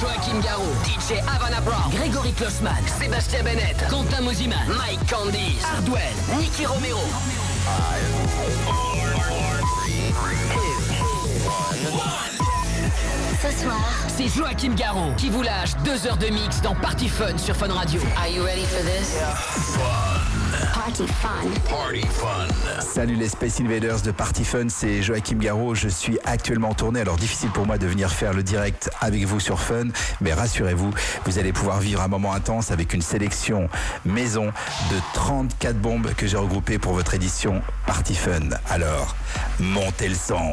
Joachim Garou, DJ Havana Brown, Grégory Klossman, Sébastien Bennett, Quentin Moziman, Mike Candice, Hardwell, Nicky Romero. Ce soir, c'est Joachim Garou qui vous lâche deux heures de mix dans Party Fun sur Fun Radio. Are you ready for this? Party Fun. Party Fun. Salut les Space Invaders de Party Fun, c'est Joachim Garraud. Je suis actuellement en tournée, alors difficile pour moi de venir faire le direct avec vous sur Fun, mais rassurez-vous, vous allez pouvoir vivre un moment intense avec une sélection maison de 34 bombes que j'ai regroupées pour votre édition Party Fun. Alors, montez le son.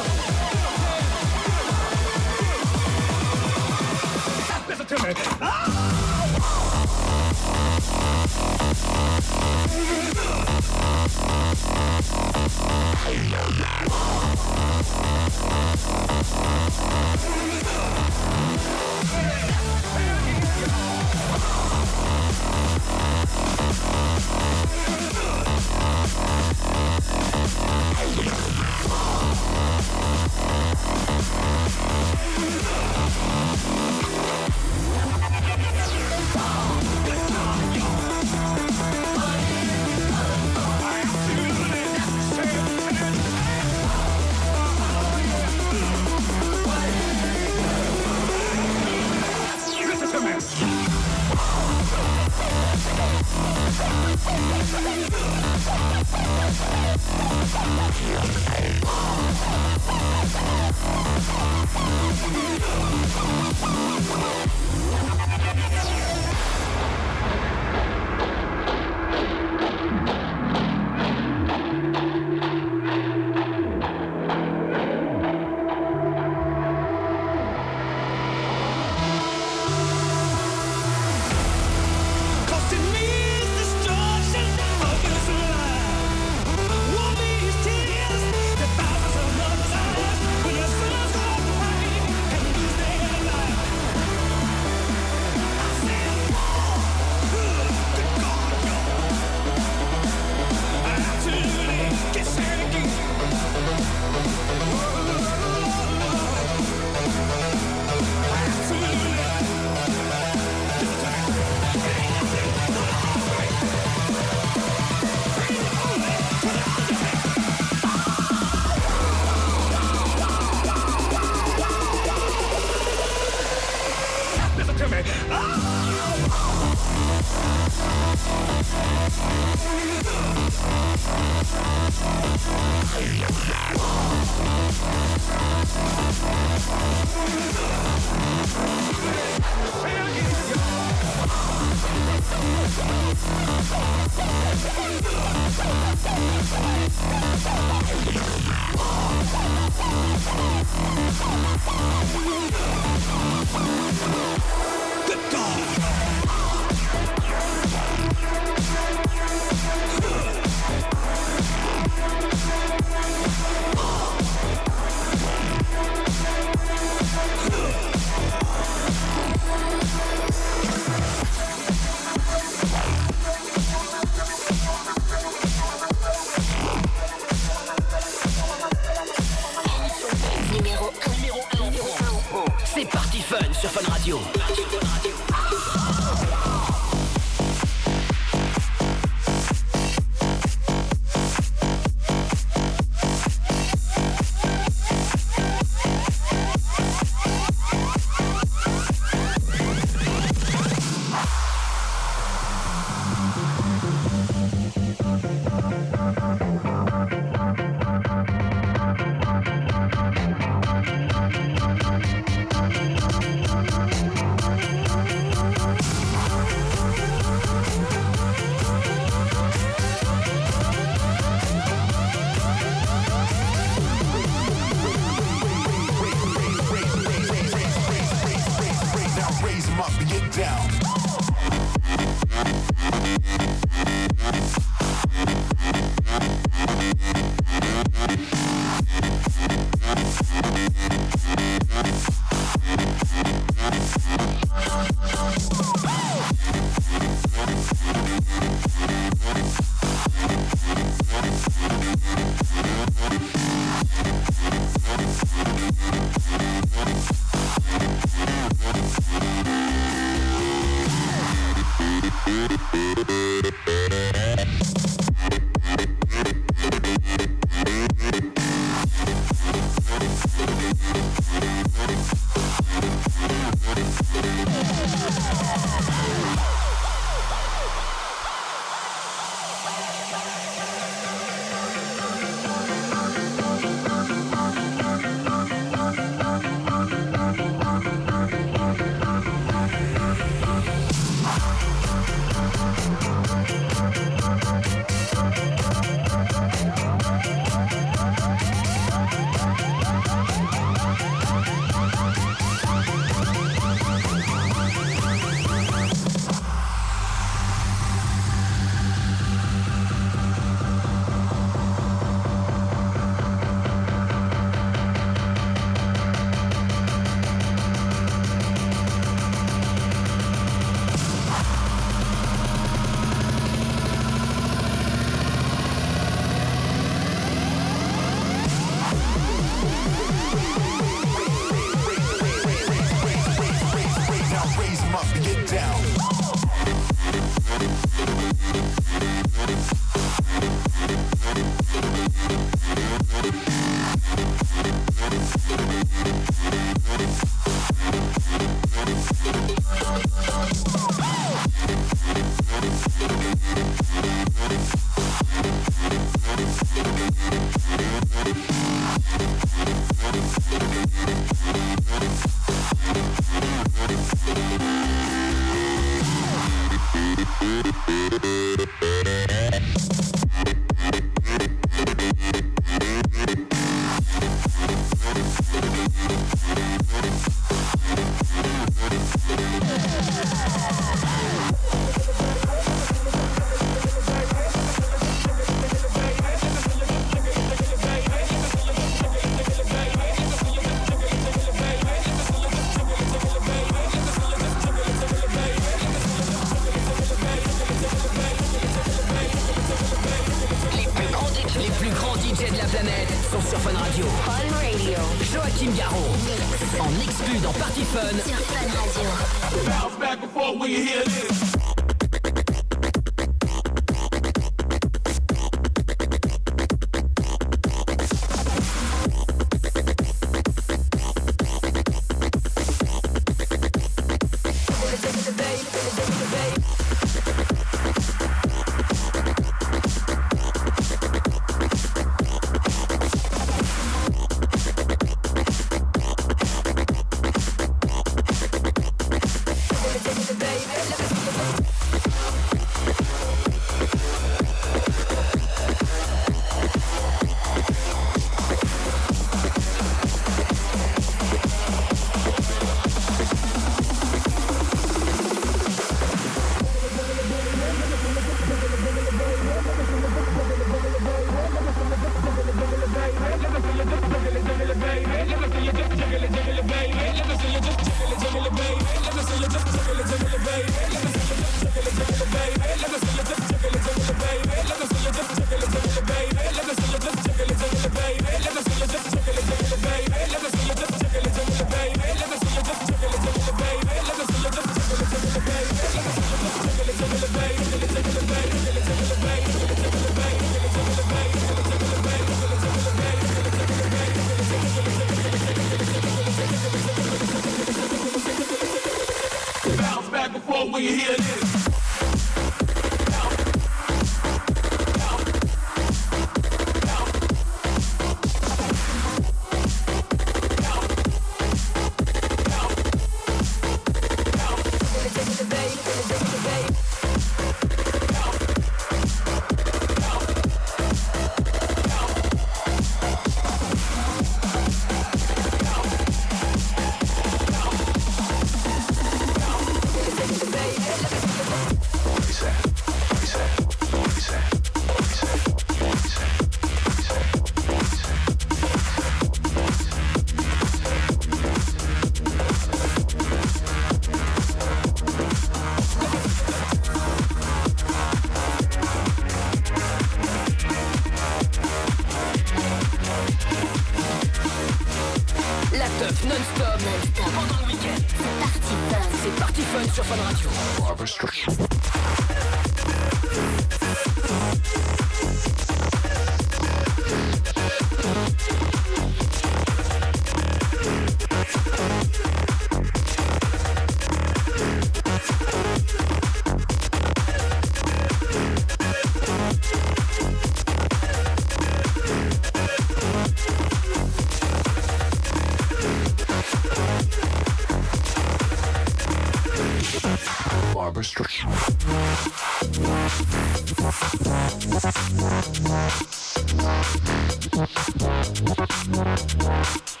Thank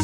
you.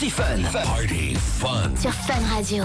Party Fun. Party Fun. Sur Fun Radio.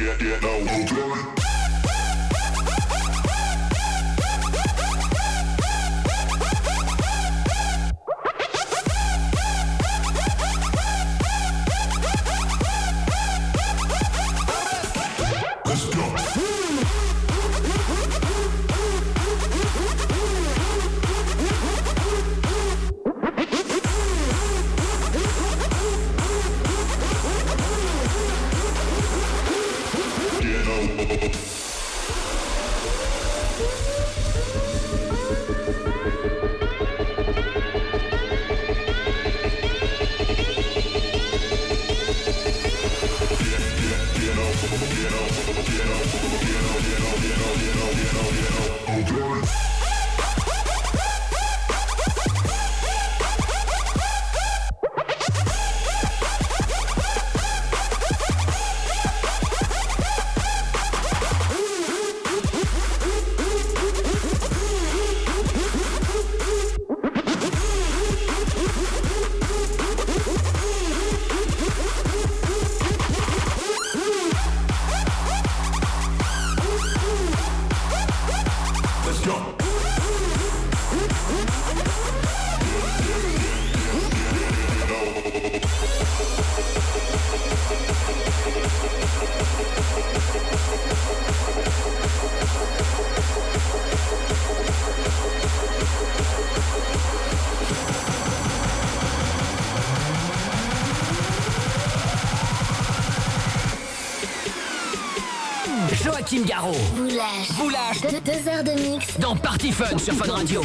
yeah, yeah, no. Deux heures de mix. Dans Party Fun sur Fun Radio.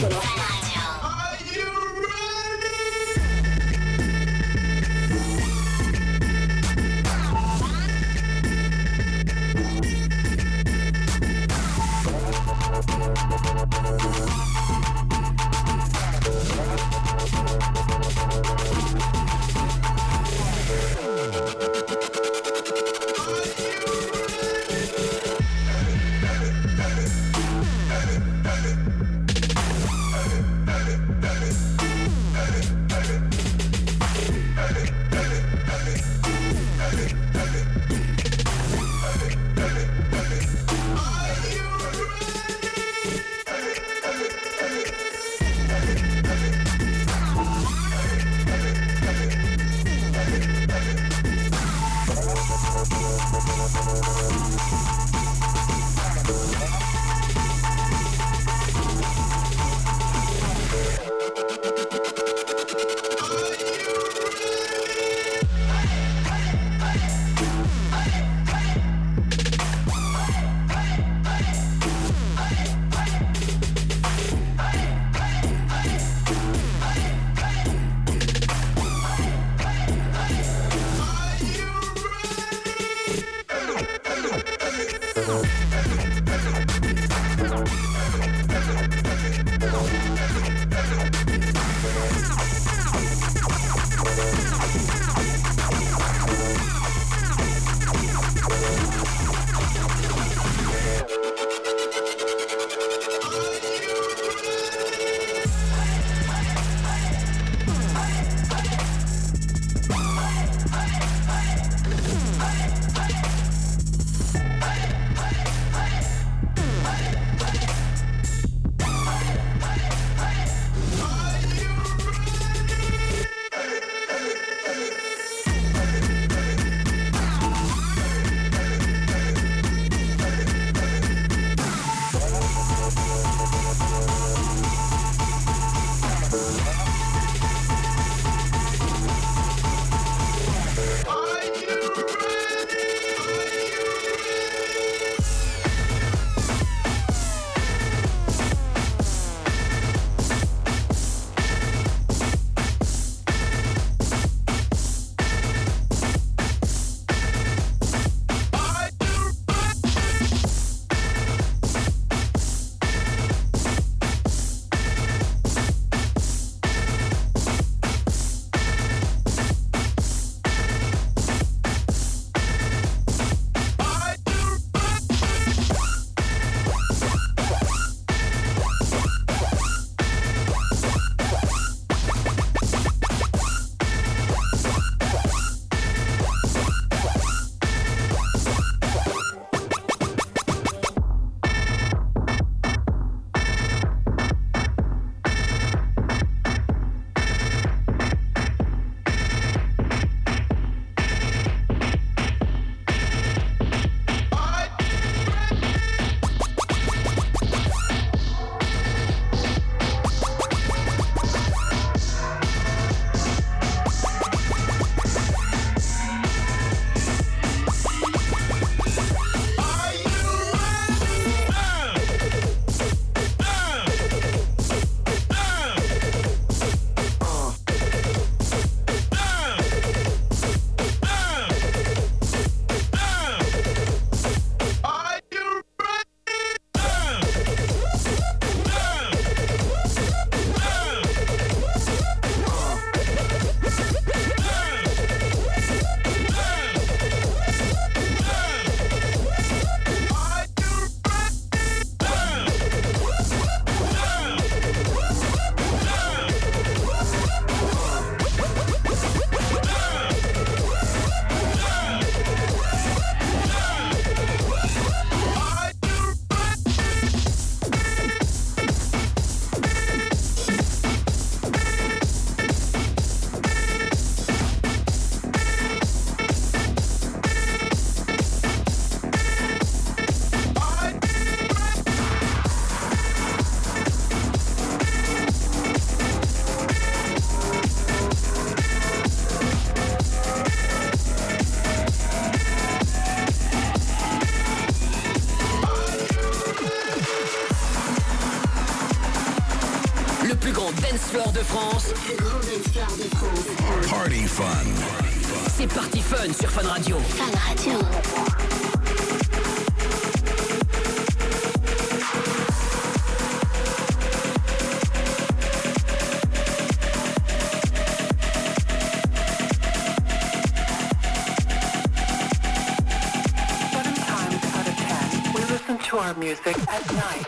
music at night.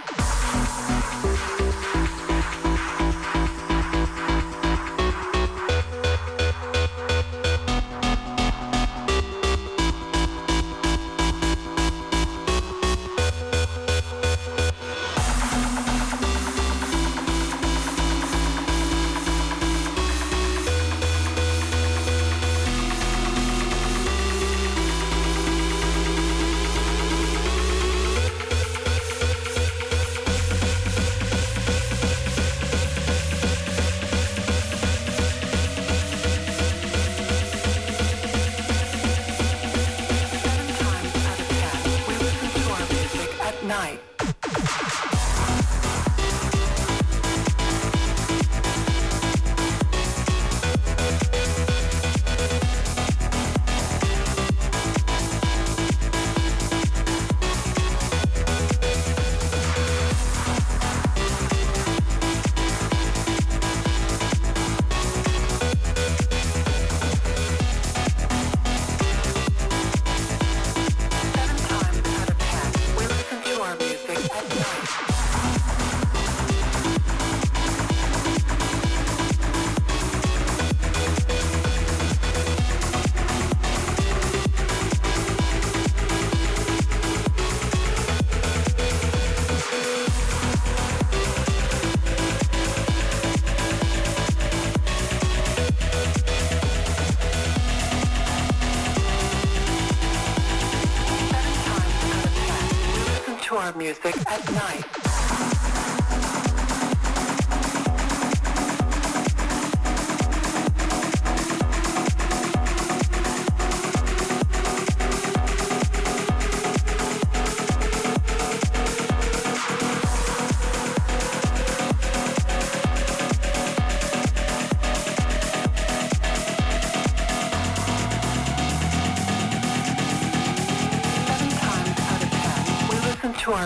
music at night.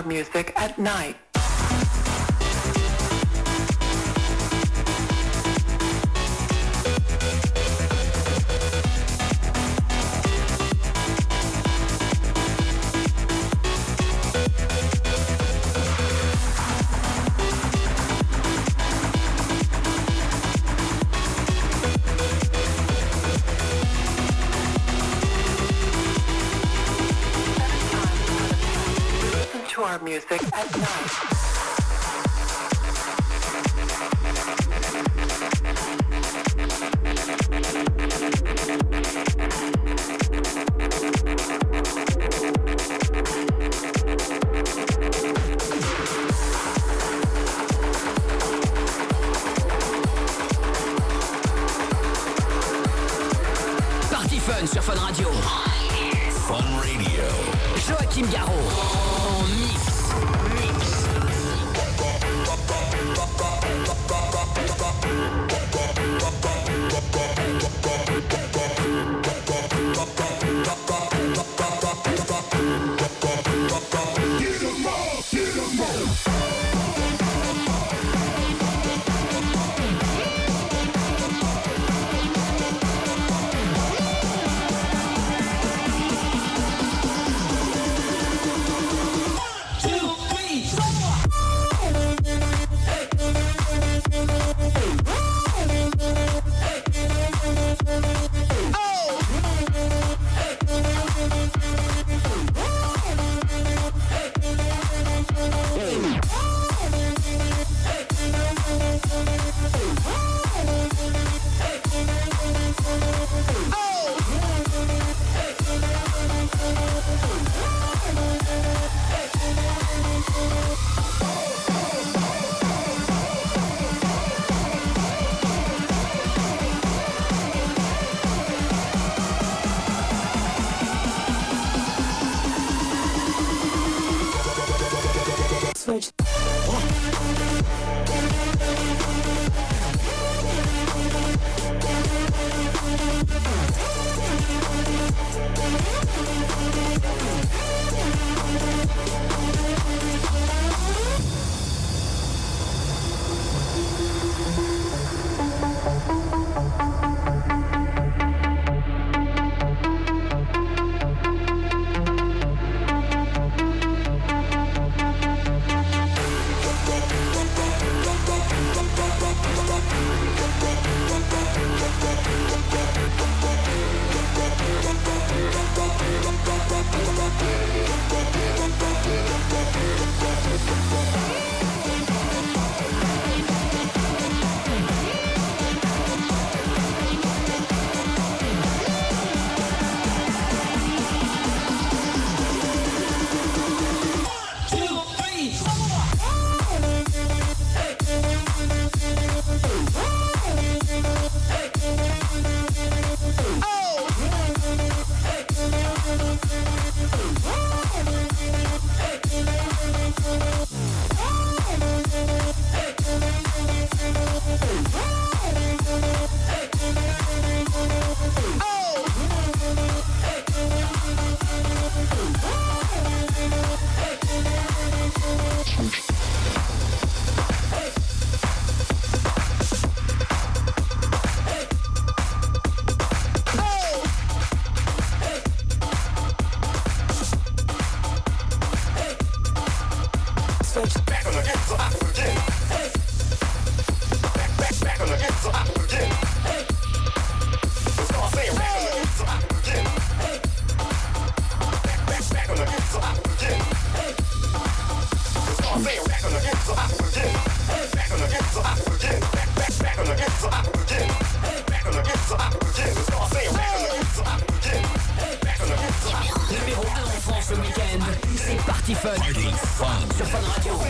music at night. our music at night. fun. Party fun. Sur Fun Radio. Rhymes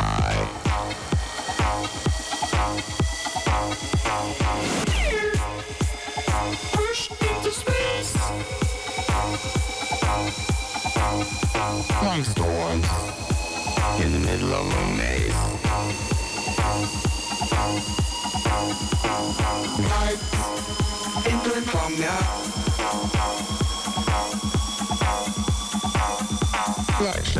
middle of a maze. Lights into the club now. Lights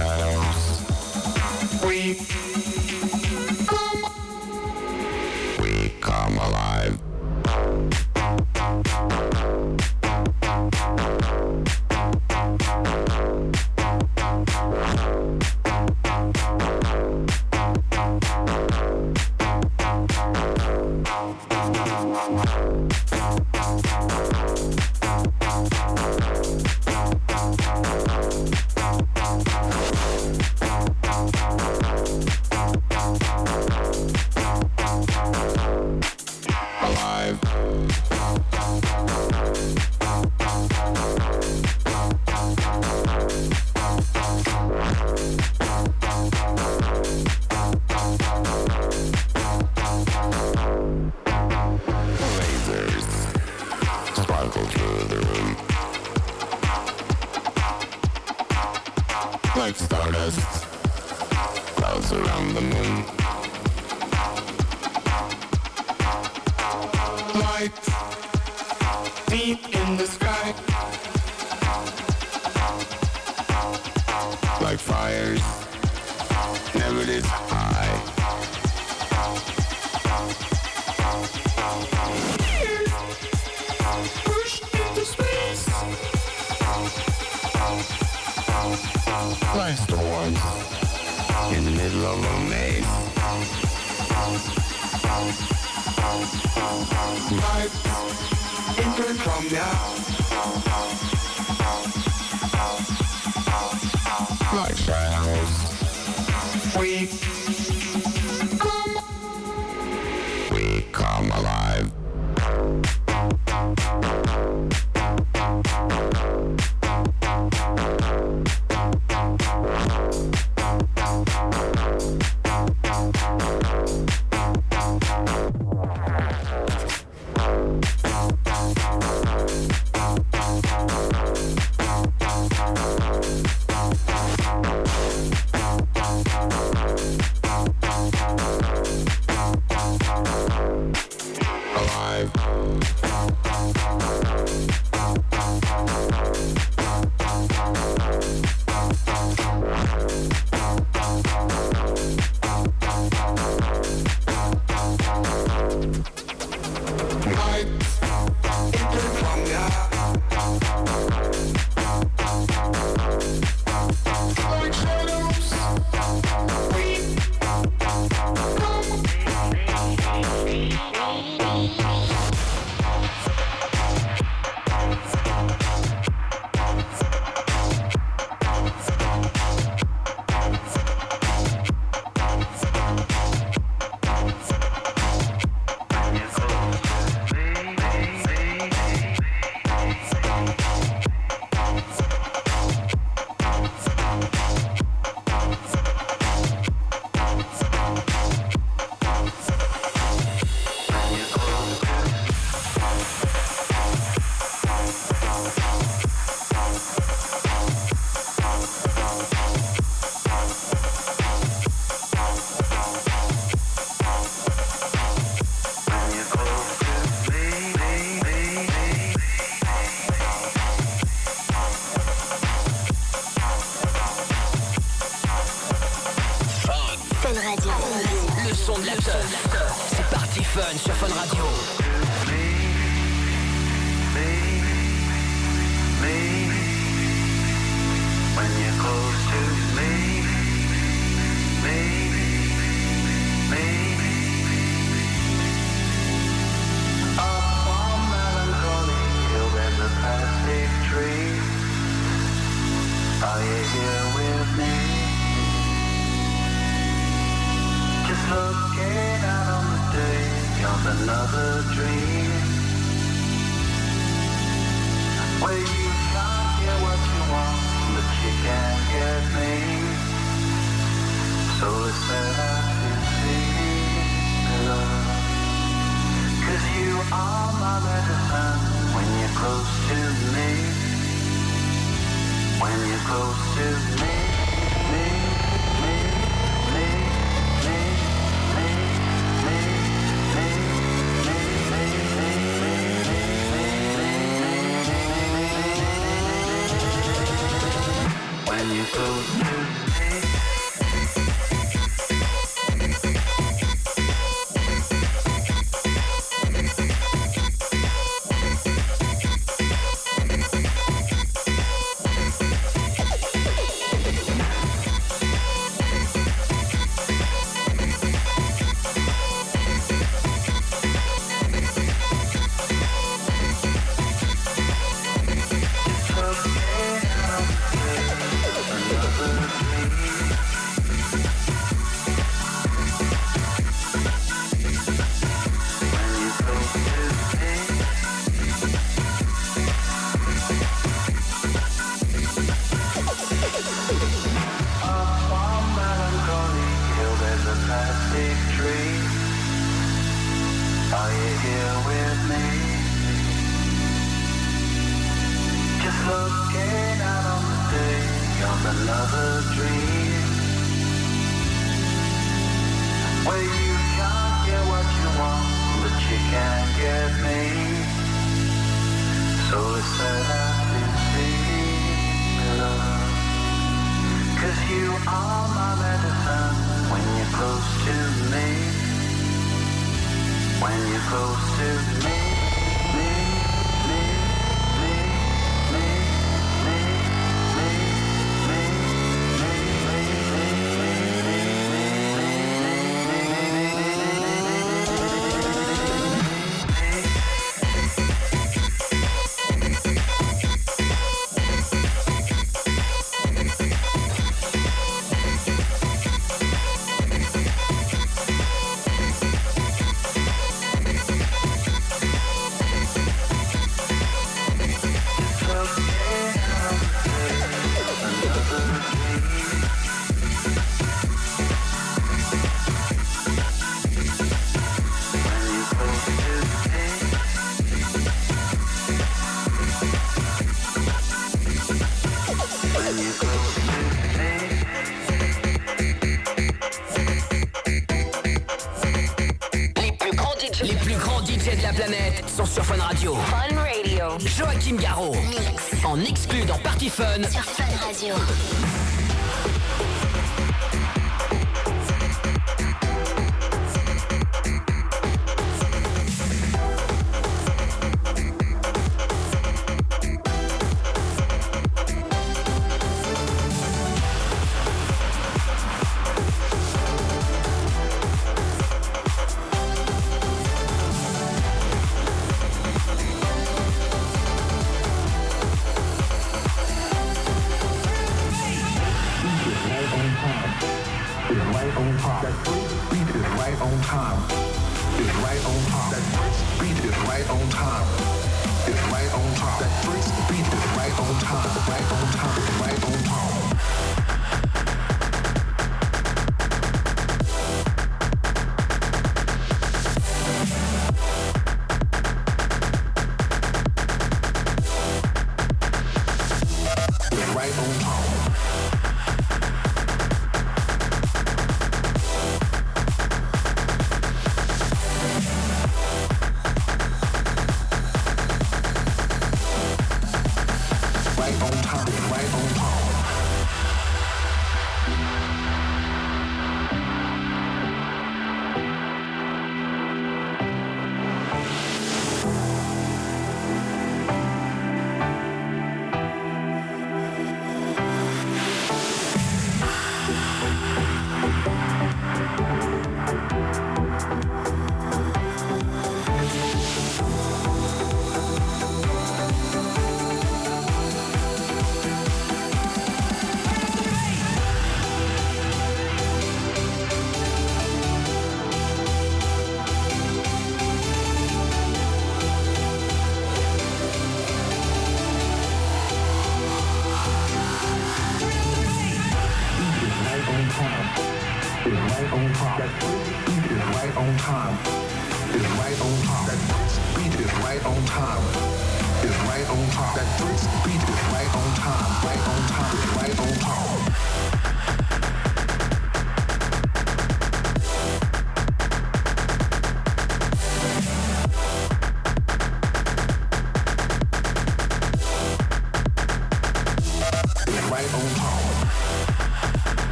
Sur Radio.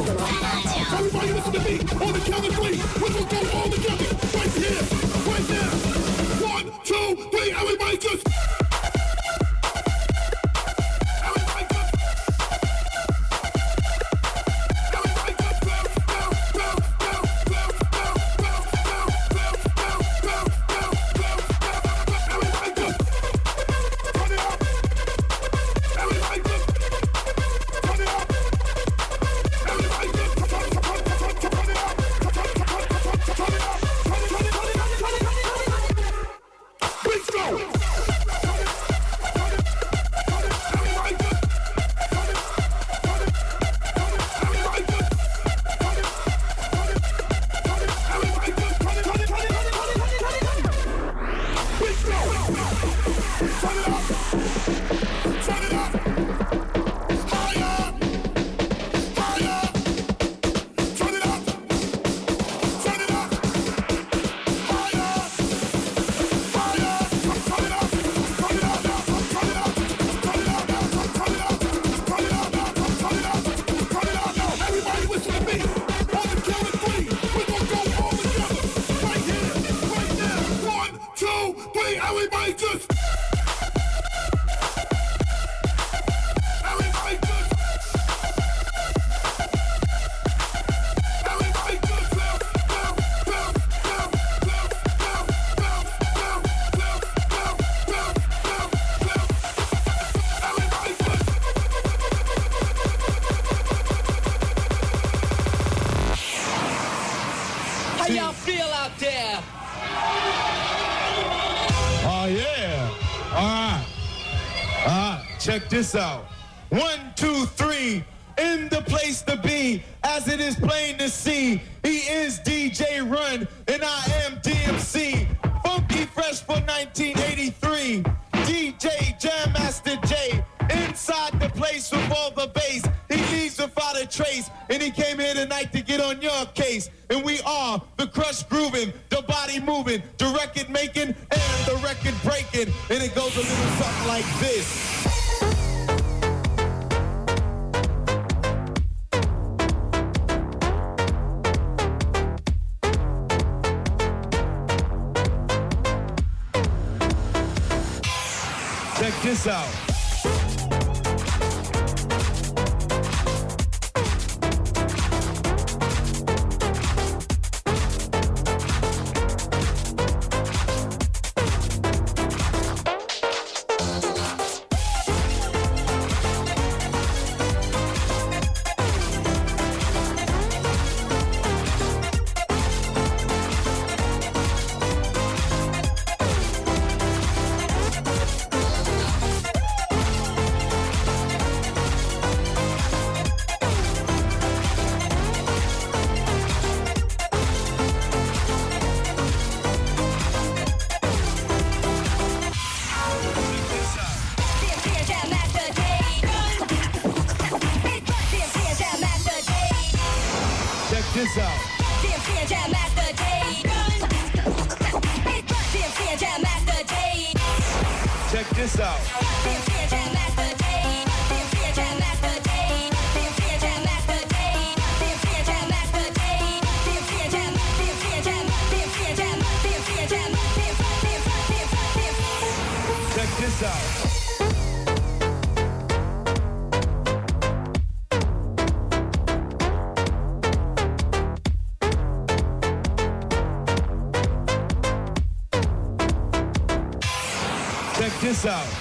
radio. Everybody listen to me on the count of three. We're gonna go all together. So Check this out. Chao.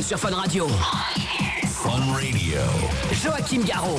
sur Fun Radio. Fun Radio. Joachim Garraud.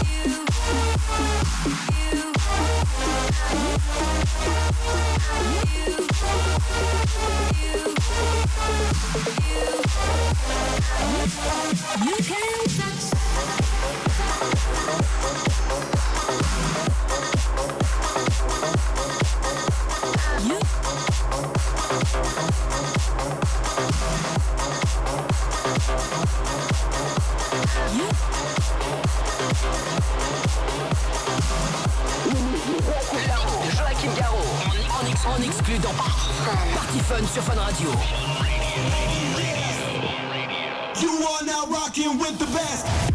You can en exclu dans Party Fun sur Fun Radio. You are now rocking with the best.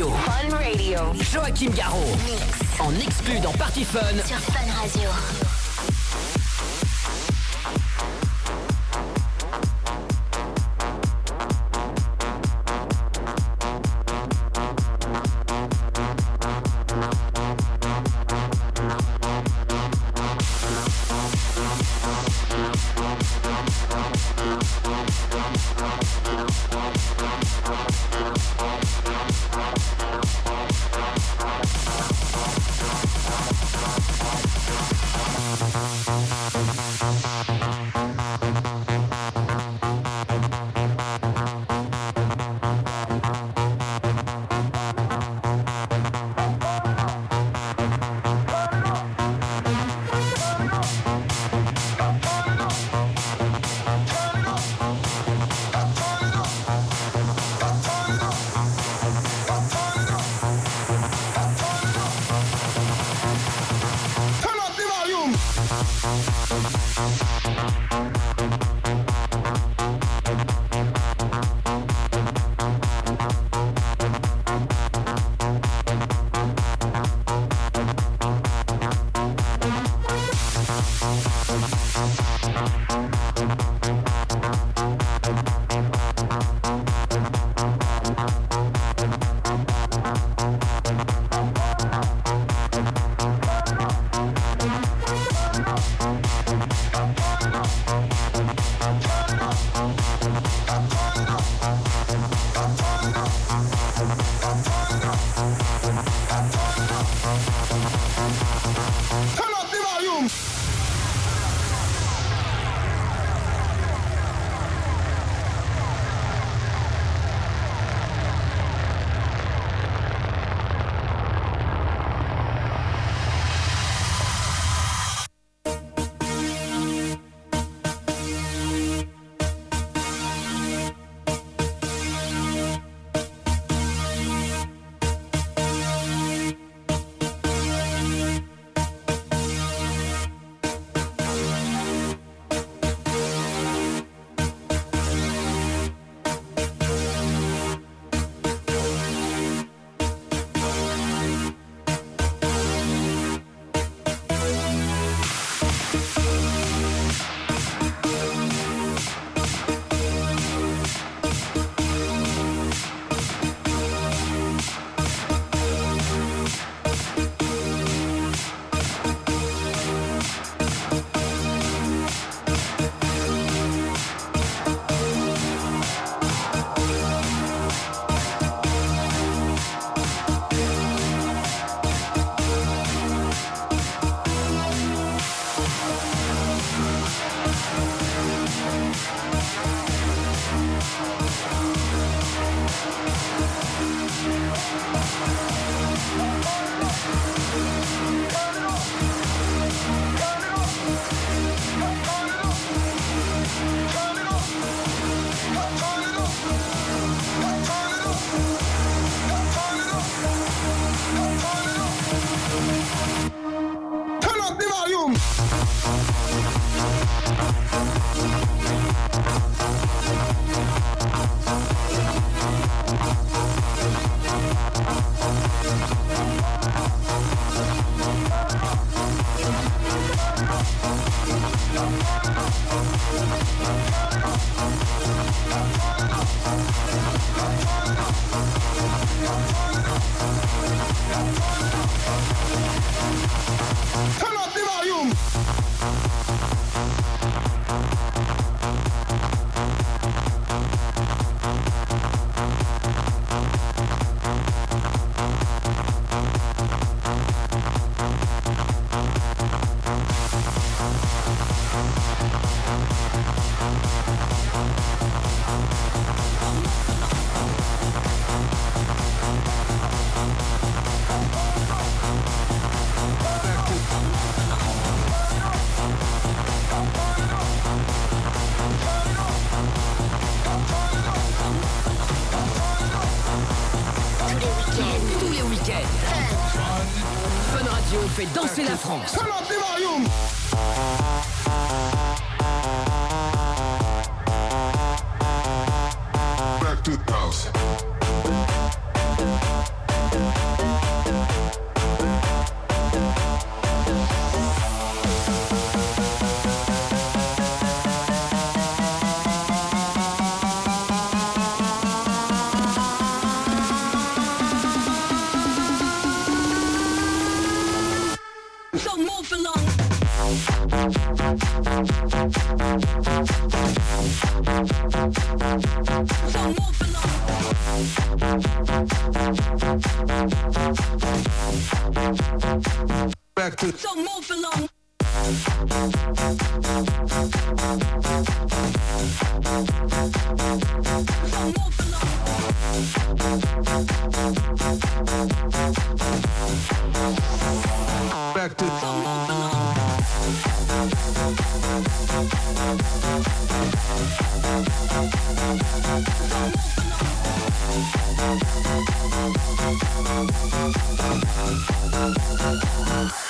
Fun Radio. Joachim Garraud. Mix. En exclu dans Party Fun. Sur Fun Radio.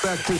Back to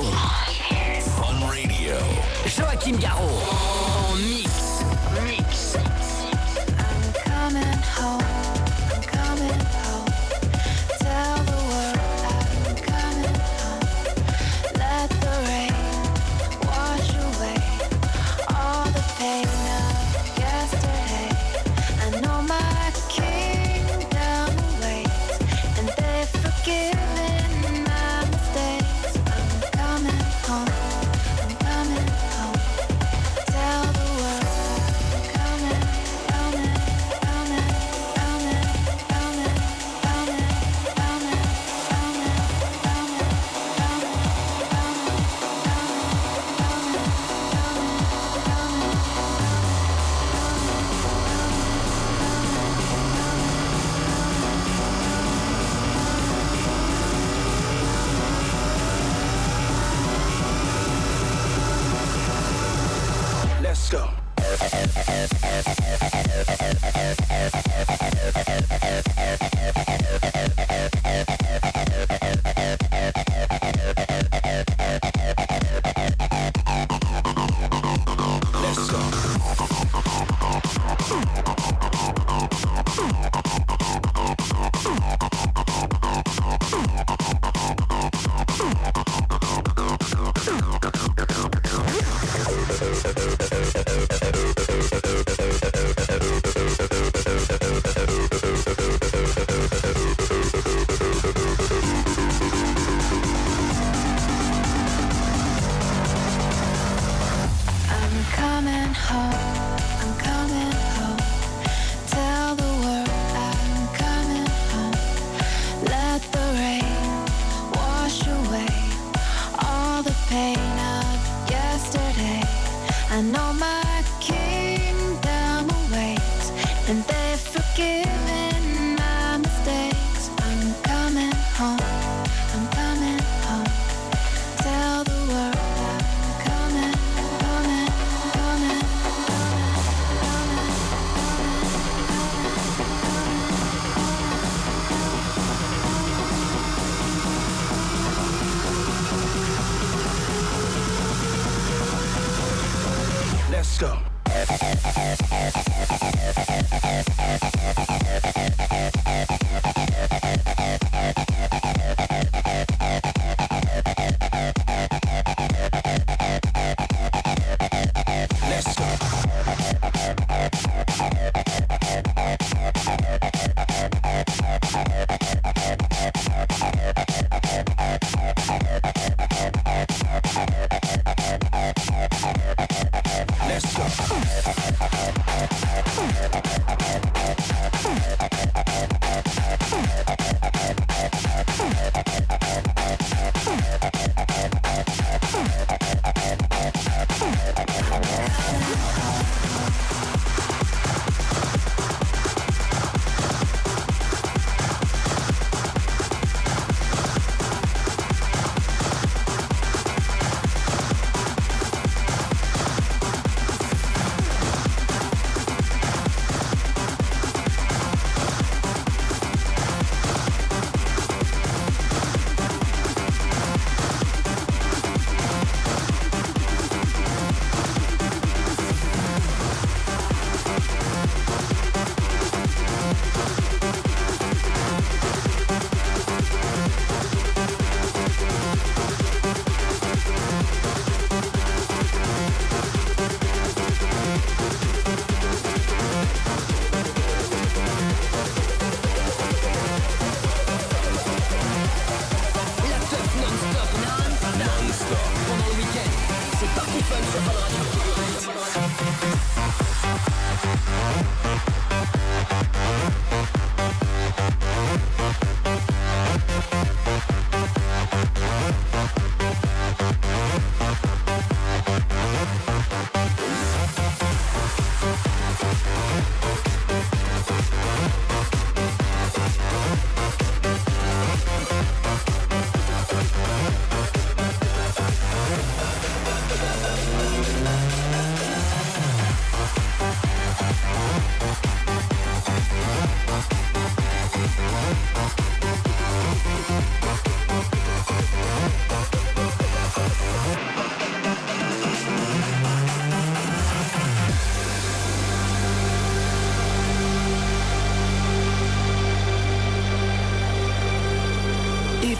Show.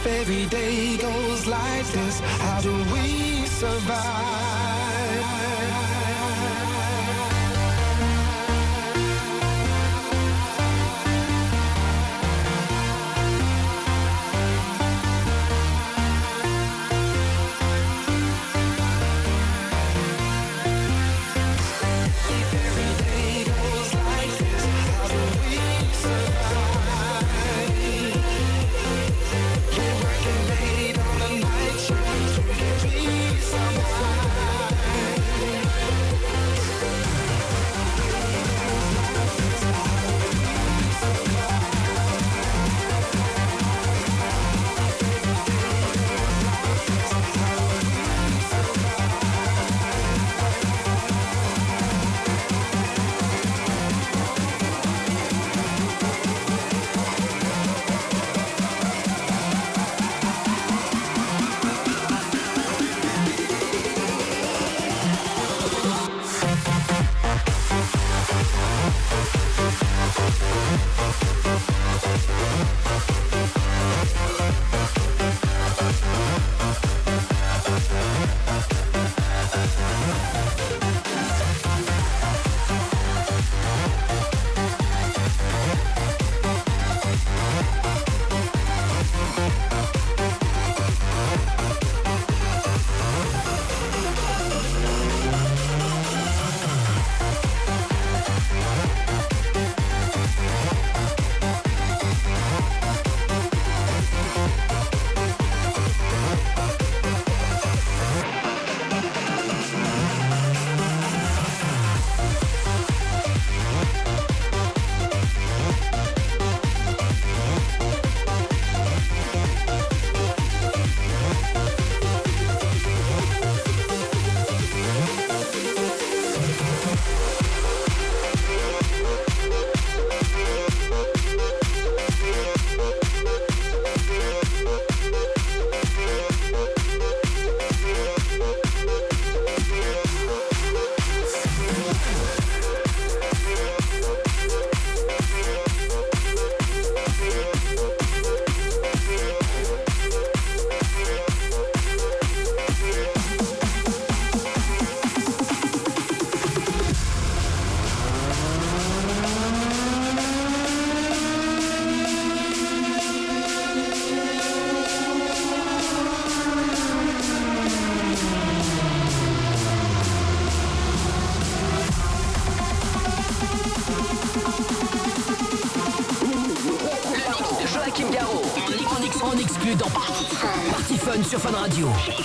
if every day goes like this? How do we survive? Rádio.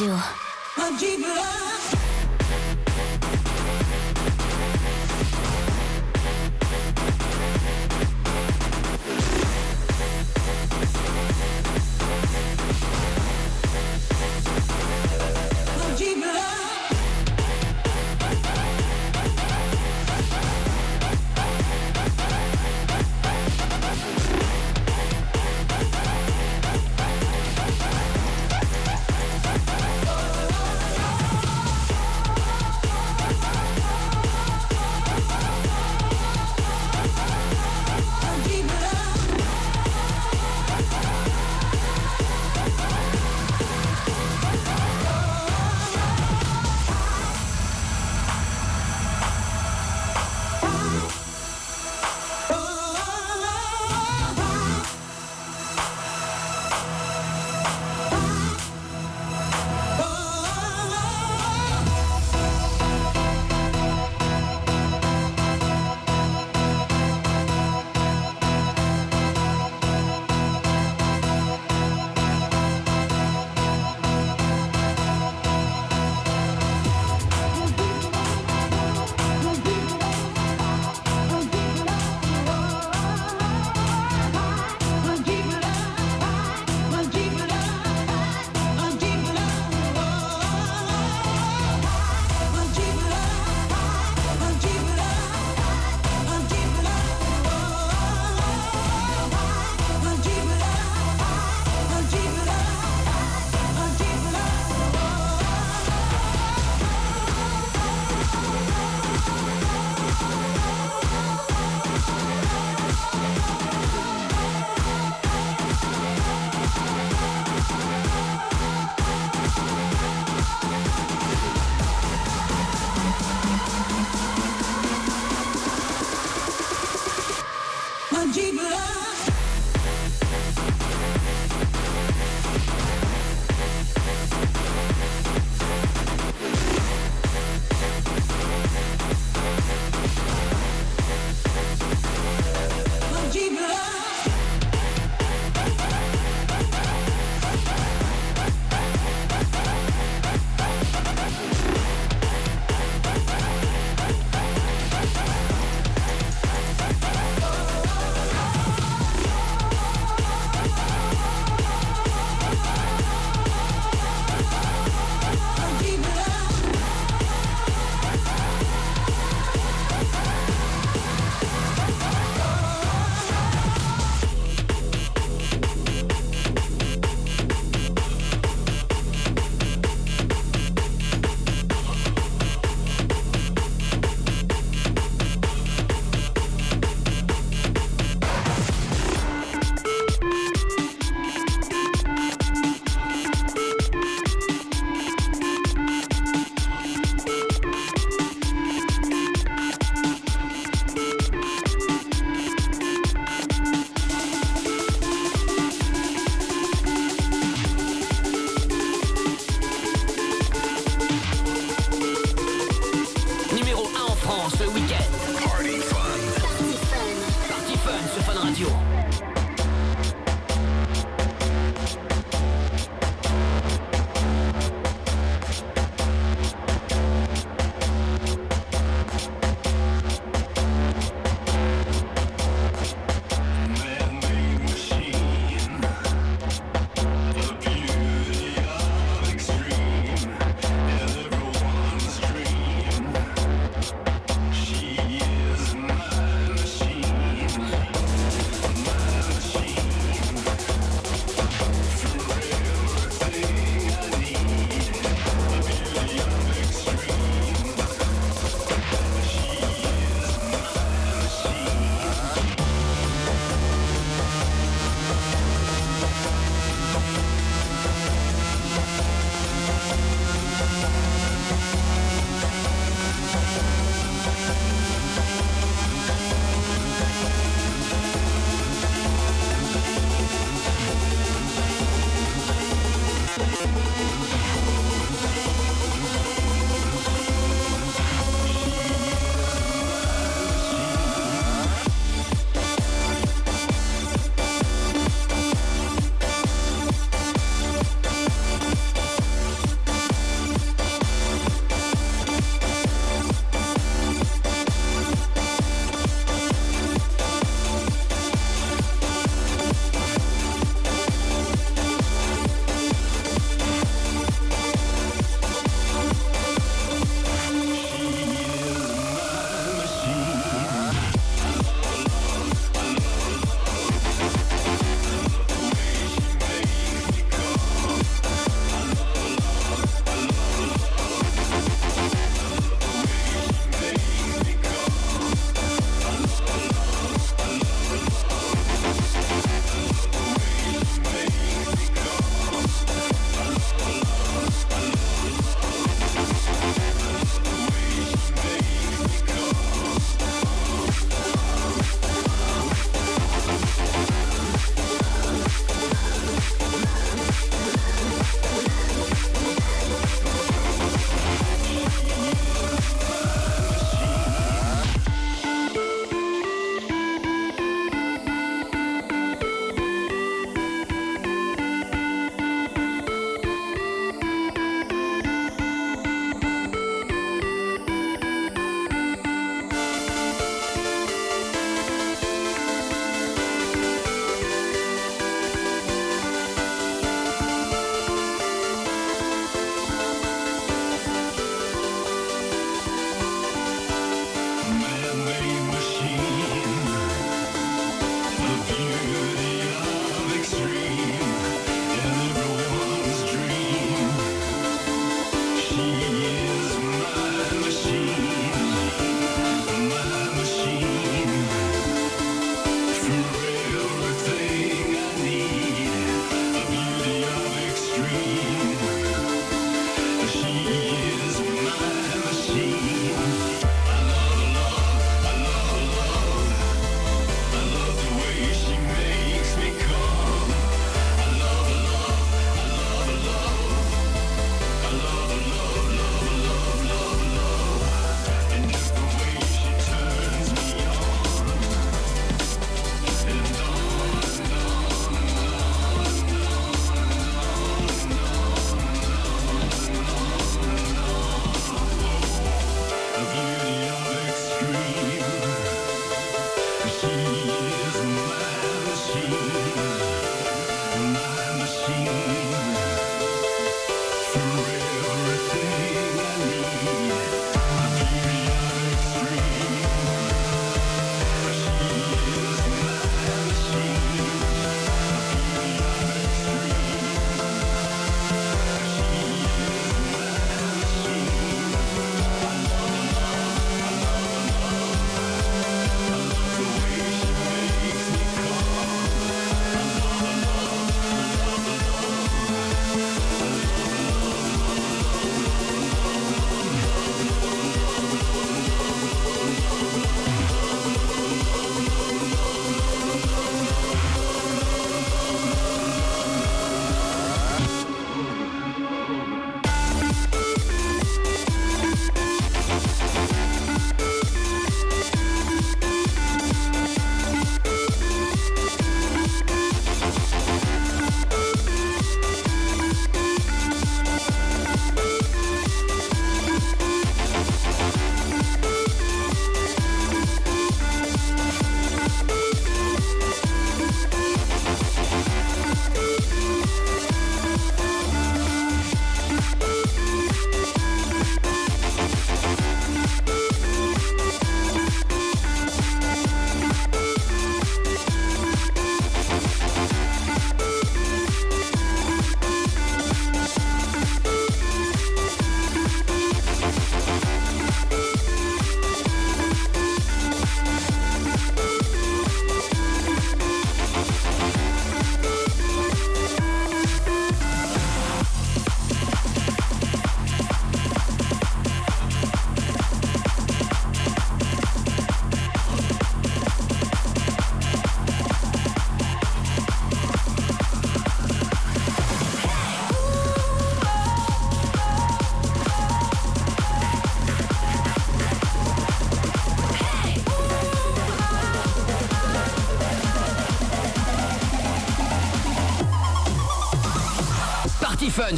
do.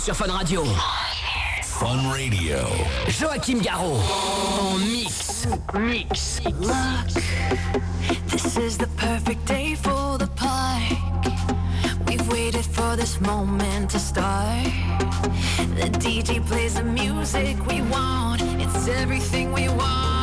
sur Fun Radio. Fun Radio. Joachim Garraud. En mix. Mix. Look, this is the perfect day for the park. We've waited for this moment to start. The DJ plays the music we want. It's everything we want.